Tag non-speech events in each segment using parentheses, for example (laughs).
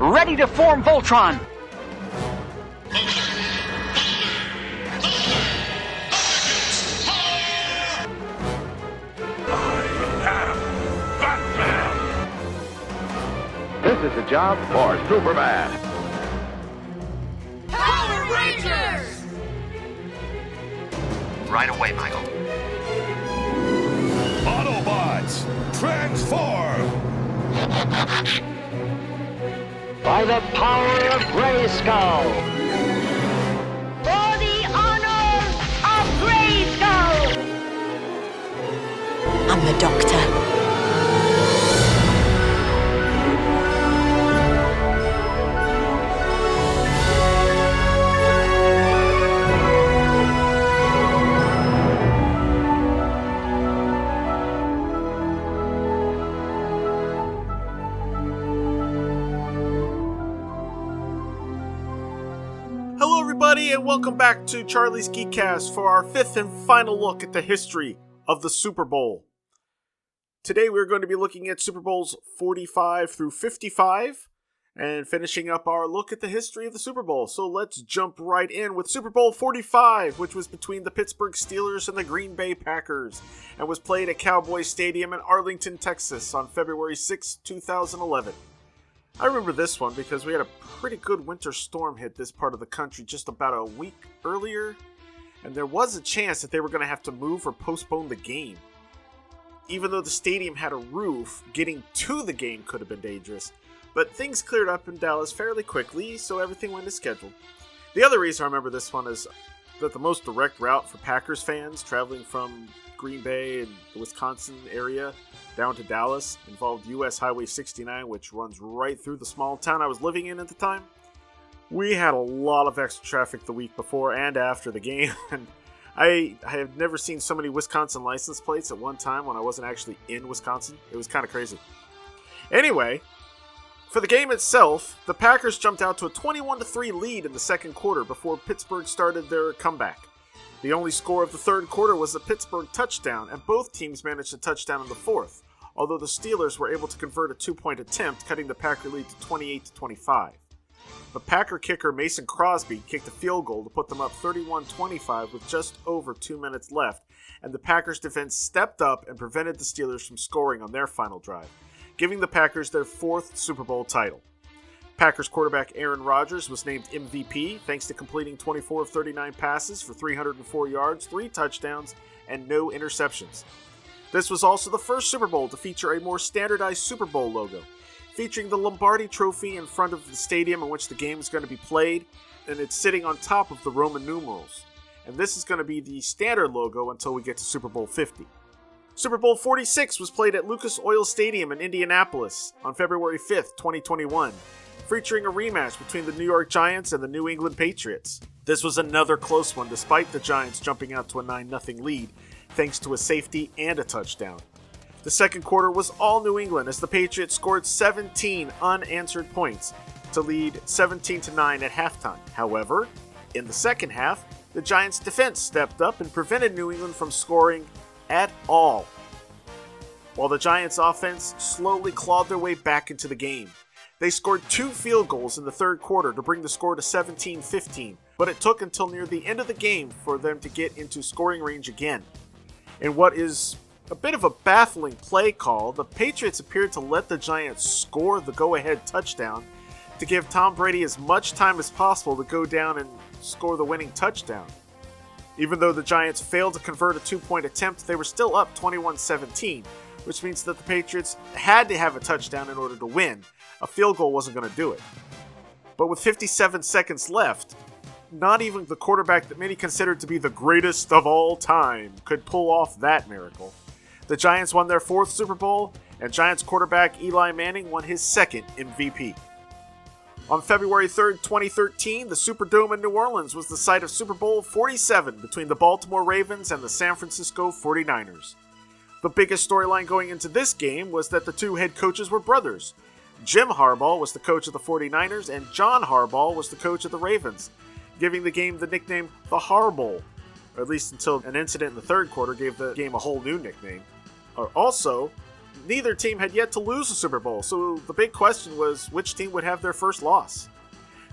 ready to form Voltron. This is a job for Superman. Power Rangers! Right away, Michael. Autobots, transform! By the power of Grayskull! For to Charlie's Geekcast for our fifth and final look at the history of the Super Bowl. Today, we're going to be looking at Super Bowls 45 through 55 and finishing up our look at the history of the Super Bowl. So let's jump right in with Super Bowl 45, which was between the Pittsburgh Steelers and the Green Bay Packers and was played at Cowboy Stadium in Arlington, Texas on February 6, 2011. I remember this one because we had a pretty good winter storm hit this part of the country just about a week earlier, and there was a chance that they were going to have to move or postpone the game. Even though the stadium had a roof, getting to the game could have been dangerous. But things cleared up in Dallas fairly quickly, so everything went as scheduled. The other reason I remember this one is that the most direct route for Packers fans traveling from Green Bay and the Wisconsin area down to Dallas involved US Highway 69, which runs right through the small town I was living in at the time. We had a lot of extra traffic the week before and after the game, (laughs) and I, I have never seen so many Wisconsin license plates at one time when I wasn't actually in Wisconsin. It was kind of crazy. Anyway, for the game itself, the Packers jumped out to a 21 3 lead in the second quarter before Pittsburgh started their comeback. The only score of the third quarter was a Pittsburgh touchdown, and both teams managed a touchdown in the fourth, although the Steelers were able to convert a two point attempt, cutting the Packer lead to 28 25. But Packer kicker Mason Crosby kicked a field goal to put them up 31 25 with just over two minutes left, and the Packers defense stepped up and prevented the Steelers from scoring on their final drive, giving the Packers their fourth Super Bowl title. Packers quarterback Aaron Rodgers was named MVP thanks to completing 24 of 39 passes for 304 yards, three touchdowns, and no interceptions. This was also the first Super Bowl to feature a more standardized Super Bowl logo, featuring the Lombardi Trophy in front of the stadium in which the game is going to be played, and it's sitting on top of the Roman numerals. And this is going to be the standard logo until we get to Super Bowl 50. Super Bowl 46 was played at Lucas Oil Stadium in Indianapolis on February 5th, 2021 featuring a rematch between the New York Giants and the New England Patriots. This was another close one despite the Giants jumping out to a 9 0 lead thanks to a safety and a touchdown. The second quarter was all New England as the Patriots scored 17 unanswered points to lead 17 9 at halftime. However, in the second half, the Giants' defense stepped up and prevented New England from scoring at all. While the Giants' offense slowly clawed their way back into the game. They scored two field goals in the third quarter to bring the score to 17 15, but it took until near the end of the game for them to get into scoring range again. In what is a bit of a baffling play call, the Patriots appeared to let the Giants score the go ahead touchdown to give Tom Brady as much time as possible to go down and score the winning touchdown. Even though the Giants failed to convert a two point attempt, they were still up 21 17, which means that the Patriots had to have a touchdown in order to win. A field goal wasn't going to do it. But with 57 seconds left, not even the quarterback that many considered to be the greatest of all time could pull off that miracle. The Giants won their fourth Super Bowl, and Giants quarterback Eli Manning won his second MVP. On February 3rd, 2013, the Superdome in New Orleans was the site of Super Bowl 47 between the Baltimore Ravens and the San Francisco 49ers. The biggest storyline going into this game was that the two head coaches were brothers. Jim Harbaugh was the coach of the 49ers, and John Harbaugh was the coach of the Ravens, giving the game the nickname the Harbowl, or at least until an incident in the third quarter gave the game a whole new nickname. Uh, also, neither team had yet to lose a Super Bowl, so the big question was which team would have their first loss.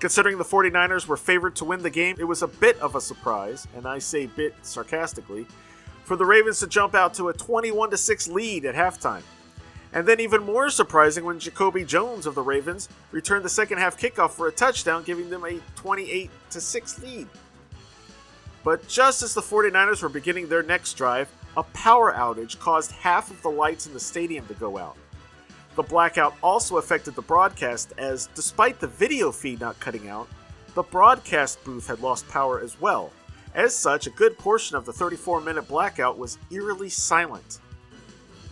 Considering the 49ers were favored to win the game, it was a bit of a surprise, and I say bit sarcastically, for the Ravens to jump out to a 21 6 lead at halftime. And then even more surprising when Jacoby Jones of the Ravens returned the second half kickoff for a touchdown, giving them a 28 6 lead. But just as the 49ers were beginning their next drive, a power outage caused half of the lights in the stadium to go out. The blackout also affected the broadcast, as despite the video feed not cutting out, the broadcast booth had lost power as well. As such, a good portion of the 34 minute blackout was eerily silent.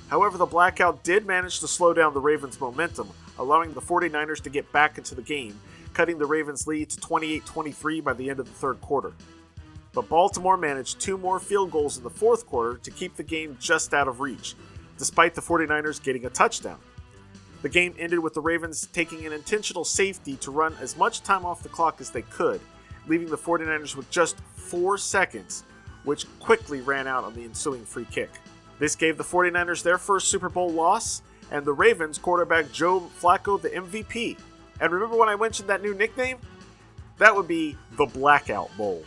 However, the blackout did manage to slow down the Ravens' momentum, allowing the 49ers to get back into the game, cutting the Ravens' lead to 28 23 by the end of the third quarter. But Baltimore managed two more field goals in the fourth quarter to keep the game just out of reach, despite the 49ers getting a touchdown. The game ended with the Ravens taking an intentional safety to run as much time off the clock as they could, leaving the 49ers with just four seconds, which quickly ran out on the ensuing free kick. This gave the 49ers their first Super Bowl loss, and the Ravens quarterback Joe Flacco the MVP. And remember when I mentioned that new nickname? That would be the Blackout Bowl.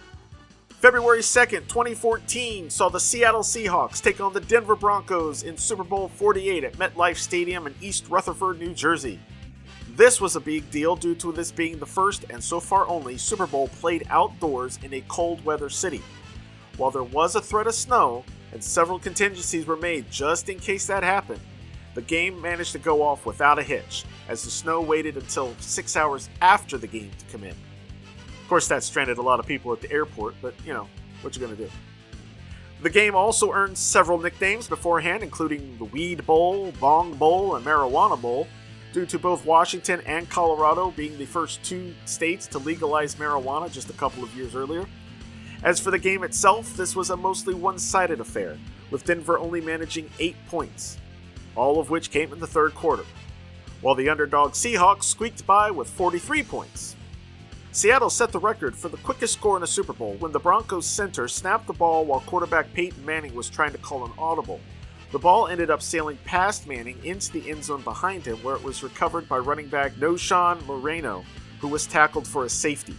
February 2nd, 2014 saw the Seattle Seahawks take on the Denver Broncos in Super Bowl 48 at MetLife Stadium in East Rutherford, New Jersey. This was a big deal due to this being the first and so far only Super Bowl played outdoors in a cold weather city. While there was a threat of snow and several contingencies were made just in case that happened, the game managed to go off without a hitch as the snow waited until six hours after the game to come in. Of course, that stranded a lot of people at the airport, but you know, what you gonna do? The game also earned several nicknames beforehand, including the Weed Bowl, Bong Bowl, and Marijuana Bowl, due to both Washington and Colorado being the first two states to legalize marijuana just a couple of years earlier. As for the game itself, this was a mostly one sided affair, with Denver only managing 8 points, all of which came in the third quarter, while the underdog Seahawks squeaked by with 43 points. Seattle set the record for the quickest score in a Super Bowl when the Broncos center snapped the ball while quarterback Peyton Manning was trying to call an audible. The ball ended up sailing past Manning into the end zone behind him, where it was recovered by running back Knowshon Moreno, who was tackled for a safety.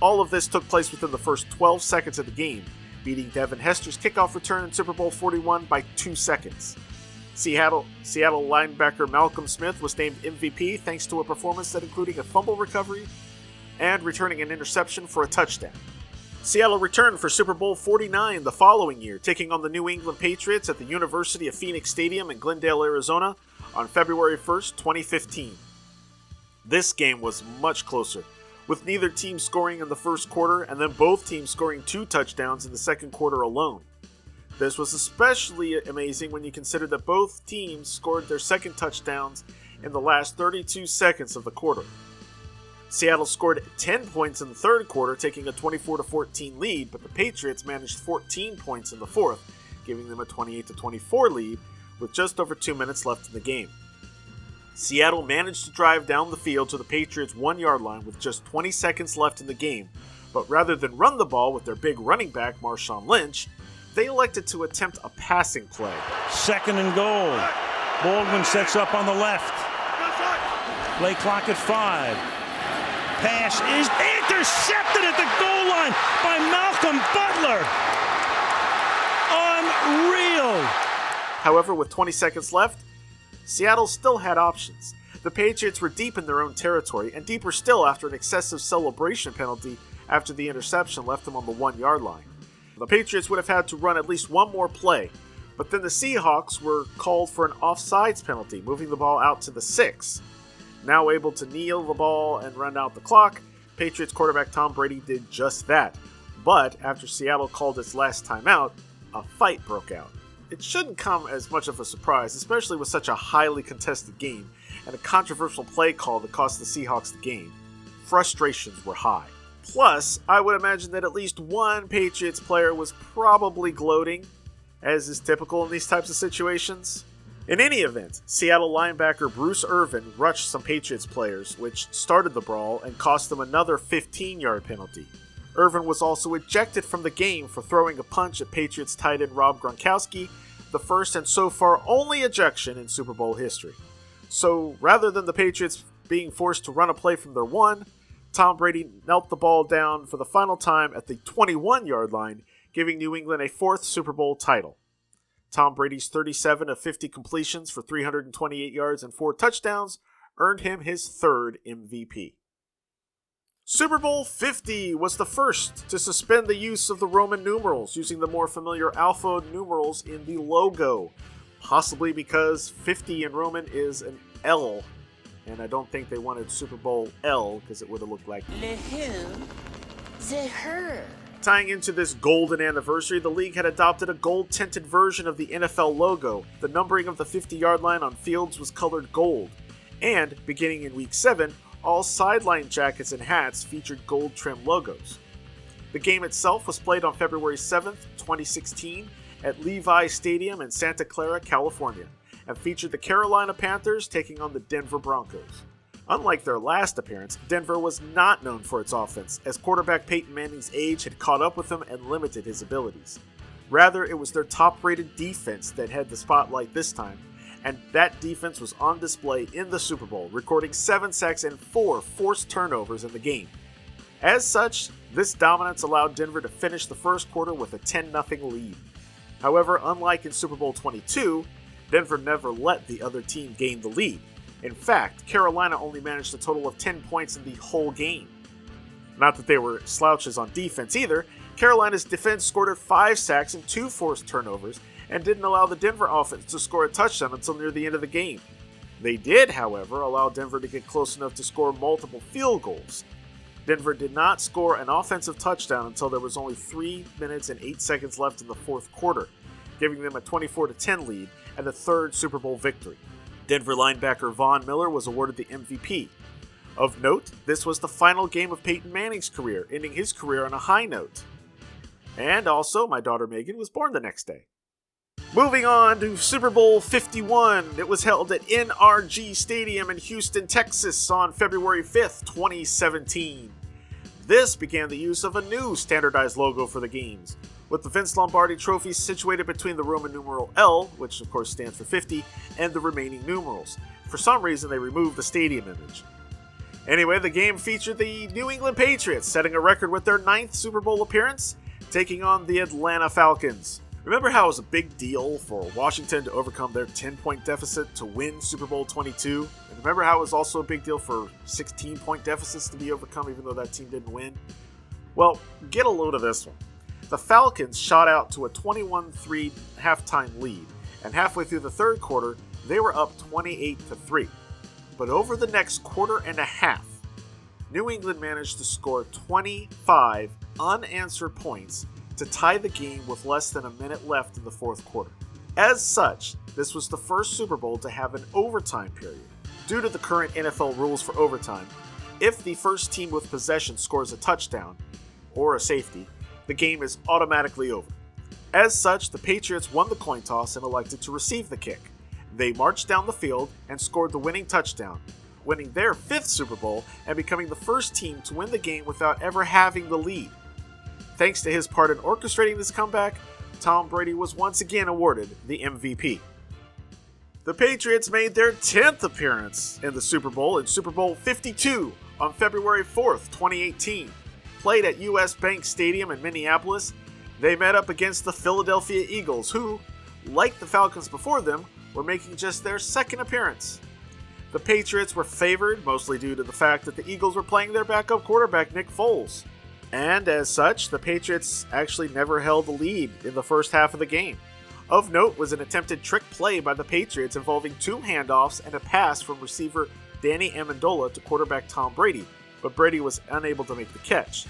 All of this took place within the first 12 seconds of the game, beating Devin Hester's kickoff return in Super Bowl 41 by two seconds. Seattle, Seattle linebacker Malcolm Smith was named MVP thanks to a performance that included a fumble recovery and returning an interception for a touchdown. Seattle returned for Super Bowl 49 the following year, taking on the New England Patriots at the University of Phoenix Stadium in Glendale, Arizona on February 1st, 2015. This game was much closer, with neither team scoring in the first quarter and then both teams scoring two touchdowns in the second quarter alone. This was especially amazing when you consider that both teams scored their second touchdowns in the last 32 seconds of the quarter. Seattle scored 10 points in the third quarter, taking a 24 14 lead, but the Patriots managed 14 points in the fourth, giving them a 28 24 lead with just over 2 minutes left in the game. Seattle managed to drive down the field to the Patriots' 1 yard line with just 20 seconds left in the game, but rather than run the ball with their big running back, Marshawn Lynch, they elected to attempt a passing play. Second and goal. Baldwin sets up on the left. Play clock at five pass is intercepted at the goal line by Malcolm Butler. Unreal. However, with 20 seconds left, Seattle still had options. The Patriots were deep in their own territory, and deeper still after an excessive celebration penalty after the interception left them on the one yard line. The Patriots would have had to run at least one more play, but then the Seahawks were called for an offsides penalty, moving the ball out to the six. Now able to kneel the ball and run out the clock, Patriots quarterback Tom Brady did just that. But after Seattle called its last timeout, a fight broke out. It shouldn't come as much of a surprise, especially with such a highly contested game and a controversial play call that cost the Seahawks the game. Frustrations were high. Plus, I would imagine that at least one Patriots player was probably gloating, as is typical in these types of situations. In any event, Seattle linebacker Bruce Irvin rushed some Patriots players, which started the brawl and cost them another 15 yard penalty. Irvin was also ejected from the game for throwing a punch at Patriots tight end Rob Gronkowski, the first and so far only ejection in Super Bowl history. So rather than the Patriots being forced to run a play from their one, Tom Brady knelt the ball down for the final time at the 21 yard line, giving New England a fourth Super Bowl title. Tom Brady's 37 of 50 completions for 328 yards and four touchdowns earned him his third MVP. Super Bowl 50 was the first to suspend the use of the Roman numerals, using the more familiar alpha numerals in the logo. Possibly because 50 in Roman is an L, and I don't think they wanted Super Bowl L because it would have looked like. Le? The. Tying into this golden anniversary, the league had adopted a gold tinted version of the NFL logo. The numbering of the 50 yard line on fields was colored gold. And, beginning in week 7, all sideline jackets and hats featured gold trim logos. The game itself was played on February 7, 2016, at Levi Stadium in Santa Clara, California, and featured the Carolina Panthers taking on the Denver Broncos. Unlike their last appearance, Denver was not known for its offense, as quarterback Peyton Manning's age had caught up with him and limited his abilities. Rather, it was their top rated defense that had the spotlight this time, and that defense was on display in the Super Bowl, recording seven sacks and four forced turnovers in the game. As such, this dominance allowed Denver to finish the first quarter with a 10 0 lead. However, unlike in Super Bowl 22, Denver never let the other team gain the lead. In fact, Carolina only managed a total of 10 points in the whole game. Not that they were slouches on defense either, Carolina's defense scored five sacks and two forced turnovers and didn't allow the Denver offense to score a touchdown until near the end of the game. They did, however, allow Denver to get close enough to score multiple field goals. Denver did not score an offensive touchdown until there was only 3 minutes and 8 seconds left in the fourth quarter, giving them a 24 10 lead and the third Super Bowl victory. Denver linebacker Von Miller was awarded the MVP. Of note, this was the final game of Peyton Manning's career, ending his career on a high note. And also, my daughter Megan was born the next day. Moving on to Super Bowl 51. It was held at NRG Stadium in Houston, Texas on February 5th, 2017. This began the use of a new standardized logo for the games, with the Vince Lombardi trophy situated between the Roman numeral L, which of course stands for 50, and the remaining numerals. For some reason, they removed the stadium image. Anyway, the game featured the New England Patriots setting a record with their ninth Super Bowl appearance, taking on the Atlanta Falcons. Remember how it was a big deal for Washington to overcome their 10 point deficit to win Super Bowl 22? And remember how it was also a big deal for 16 point deficits to be overcome even though that team didn't win? Well, get a load of this one. The Falcons shot out to a 21 3 halftime lead, and halfway through the third quarter, they were up 28 3. But over the next quarter and a half, New England managed to score 25 unanswered points to tie the game with less than a minute left in the fourth quarter. As such, this was the first Super Bowl to have an overtime period. Due to the current NFL rules for overtime, if the first team with possession scores a touchdown or a safety, the game is automatically over. As such, the Patriots won the coin toss and elected to receive the kick. They marched down the field and scored the winning touchdown, winning their fifth Super Bowl and becoming the first team to win the game without ever having the lead. Thanks to his part in orchestrating this comeback, Tom Brady was once again awarded the MVP. The Patriots made their 10th appearance in the Super Bowl in Super Bowl 52 on February 4th, 2018. Played at US Bank Stadium in Minneapolis, they met up against the Philadelphia Eagles, who, like the Falcons before them, were making just their second appearance. The Patriots were favored mostly due to the fact that the Eagles were playing their backup quarterback, Nick Foles. And as such, the Patriots actually never held the lead in the first half of the game. Of note was an attempted trick play by the Patriots involving two handoffs and a pass from receiver Danny Amendola to quarterback Tom Brady, but Brady was unable to make the catch.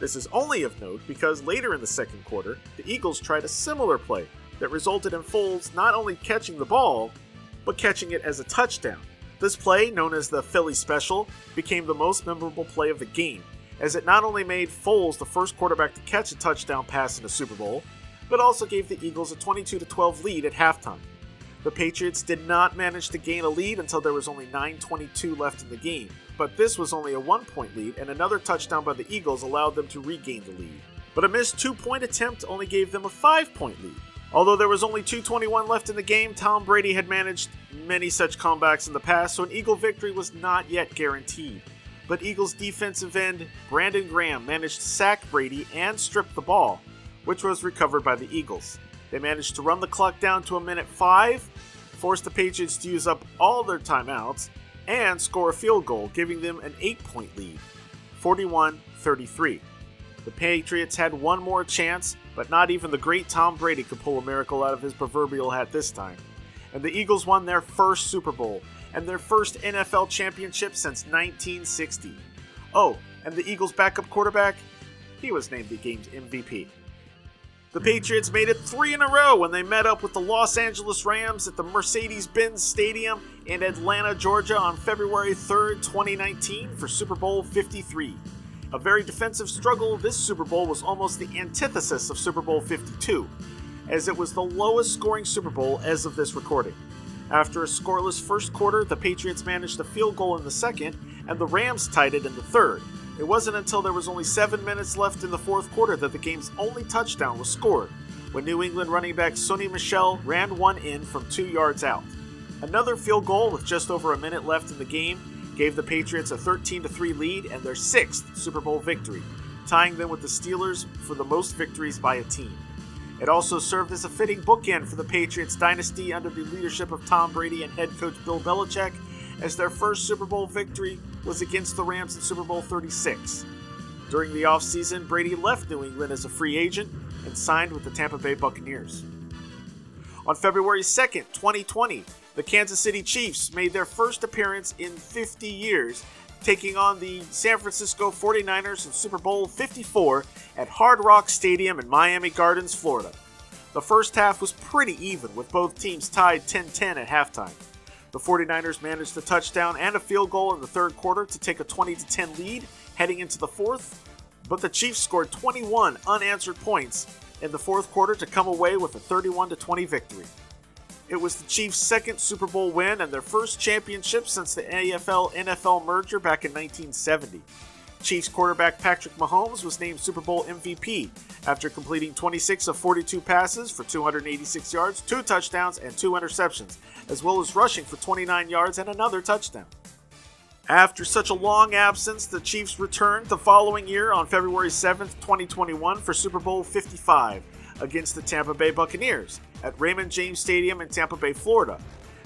This is only of note because later in the second quarter, the Eagles tried a similar play that resulted in Foles not only catching the ball, but catching it as a touchdown. This play, known as the Philly Special, became the most memorable play of the game, as it not only made Foles the first quarterback to catch a touchdown pass in a Super Bowl, but also gave the Eagles a 22 12 lead at halftime. The Patriots did not manage to gain a lead until there was only 9:22 left in the game, but this was only a 1-point lead and another touchdown by the Eagles allowed them to regain the lead. But a missed 2-point attempt only gave them a 5-point lead. Although there was only 221 left in the game, Tom Brady had managed many such comebacks in the past, so an Eagle victory was not yet guaranteed. But Eagles defensive end Brandon Graham managed to sack Brady and strip the ball, which was recovered by the Eagles. They managed to run the clock down to a minute five, force the Patriots to use up all their timeouts, and score a field goal, giving them an eight point lead 41 33. The Patriots had one more chance, but not even the great Tom Brady could pull a miracle out of his proverbial hat this time. And the Eagles won their first Super Bowl and their first NFL championship since 1960. Oh, and the Eagles' backup quarterback? He was named the game's MVP. The Patriots made it three in a row when they met up with the Los Angeles Rams at the Mercedes Benz Stadium in Atlanta, Georgia on February 3rd, 2019 for Super Bowl 53. A very defensive struggle, this Super Bowl was almost the antithesis of Super Bowl 52, as it was the lowest scoring Super Bowl as of this recording. After a scoreless first quarter, the Patriots managed a field goal in the second, and the Rams tied it in the third. It wasn't until there was only seven minutes left in the fourth quarter that the game's only touchdown was scored, when New England running back Sony Michel ran one in from two yards out. Another field goal with just over a minute left in the game gave the Patriots a 13 3 lead and their sixth Super Bowl victory, tying them with the Steelers for the most victories by a team. It also served as a fitting bookend for the Patriots dynasty under the leadership of Tom Brady and head coach Bill Belichick, as their first Super Bowl victory was against the Rams in Super Bowl 36. During the offseason, Brady left New England as a free agent and signed with the Tampa Bay Buccaneers. On February 2nd, 2020, the Kansas City Chiefs made their first appearance in 50 years, taking on the San Francisco 49ers in Super Bowl 54 at Hard Rock Stadium in Miami Gardens, Florida. The first half was pretty even, with both teams tied 10 10 at halftime. The 49ers managed a touchdown and a field goal in the third quarter to take a 20 10 lead heading into the fourth, but the Chiefs scored 21 unanswered points in the fourth quarter to come away with a 31 20 victory. It was the Chiefs' second Super Bowl win and their first championship since the AFL NFL merger back in 1970. Chiefs quarterback Patrick Mahomes was named Super Bowl MVP after completing 26 of 42 passes for 286 yards, two touchdowns, and two interceptions, as well as rushing for 29 yards and another touchdown. After such a long absence, the Chiefs returned the following year on February 7th, 2021 for Super Bowl 55 against the Tampa Bay Buccaneers at Raymond James Stadium in Tampa Bay, Florida,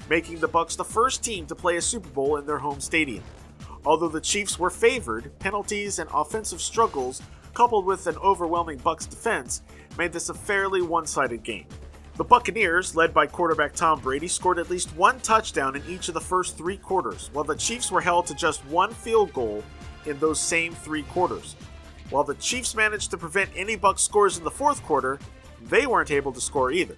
making the Bucs the first team to play a Super Bowl in their home stadium. Although the Chiefs were favored, penalties and offensive struggles, coupled with an overwhelming Bucs defense, made this a fairly one-sided game. The Buccaneers, led by quarterback Tom Brady, scored at least one touchdown in each of the first three quarters, while the Chiefs were held to just one field goal in those same three quarters. While the Chiefs managed to prevent any Bucs scores in the fourth quarter, they weren't able to score either.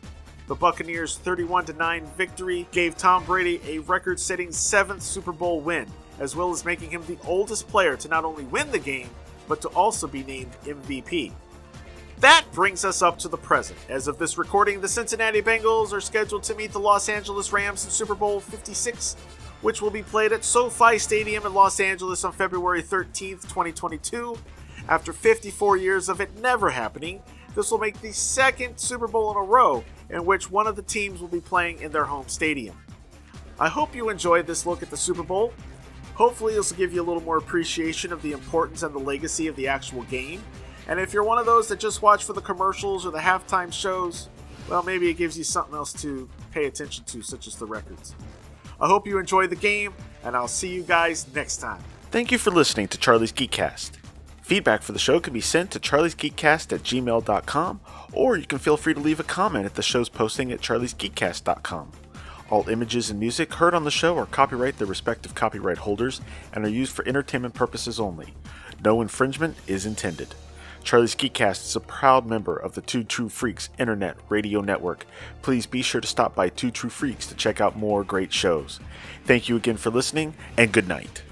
The Buccaneers' 31 9 victory gave Tom Brady a record setting seventh Super Bowl win, as well as making him the oldest player to not only win the game, but to also be named MVP. That brings us up to the present. As of this recording, the Cincinnati Bengals are scheduled to meet the Los Angeles Rams in Super Bowl 56, which will be played at SoFi Stadium in Los Angeles on February 13th, 2022. After 54 years of it never happening, this will make the second Super Bowl in a row in which one of the teams will be playing in their home stadium. I hope you enjoyed this look at the Super Bowl. Hopefully, this will give you a little more appreciation of the importance and the legacy of the actual game. And if you're one of those that just watch for the commercials or the halftime shows, well, maybe it gives you something else to pay attention to, such as the records. I hope you enjoy the game, and I'll see you guys next time. Thank you for listening to Charlie's Geekcast. Feedback for the show can be sent to charliesgeekcast at gmail.com, or you can feel free to leave a comment at the show's posting at charliesgeekcast.com. All images and music heard on the show are copyright their respective copyright holders and are used for entertainment purposes only. No infringement is intended. Charlie's Geekcast is a proud member of the Two True Freaks Internet Radio Network. Please be sure to stop by Two True Freaks to check out more great shows. Thank you again for listening, and good night.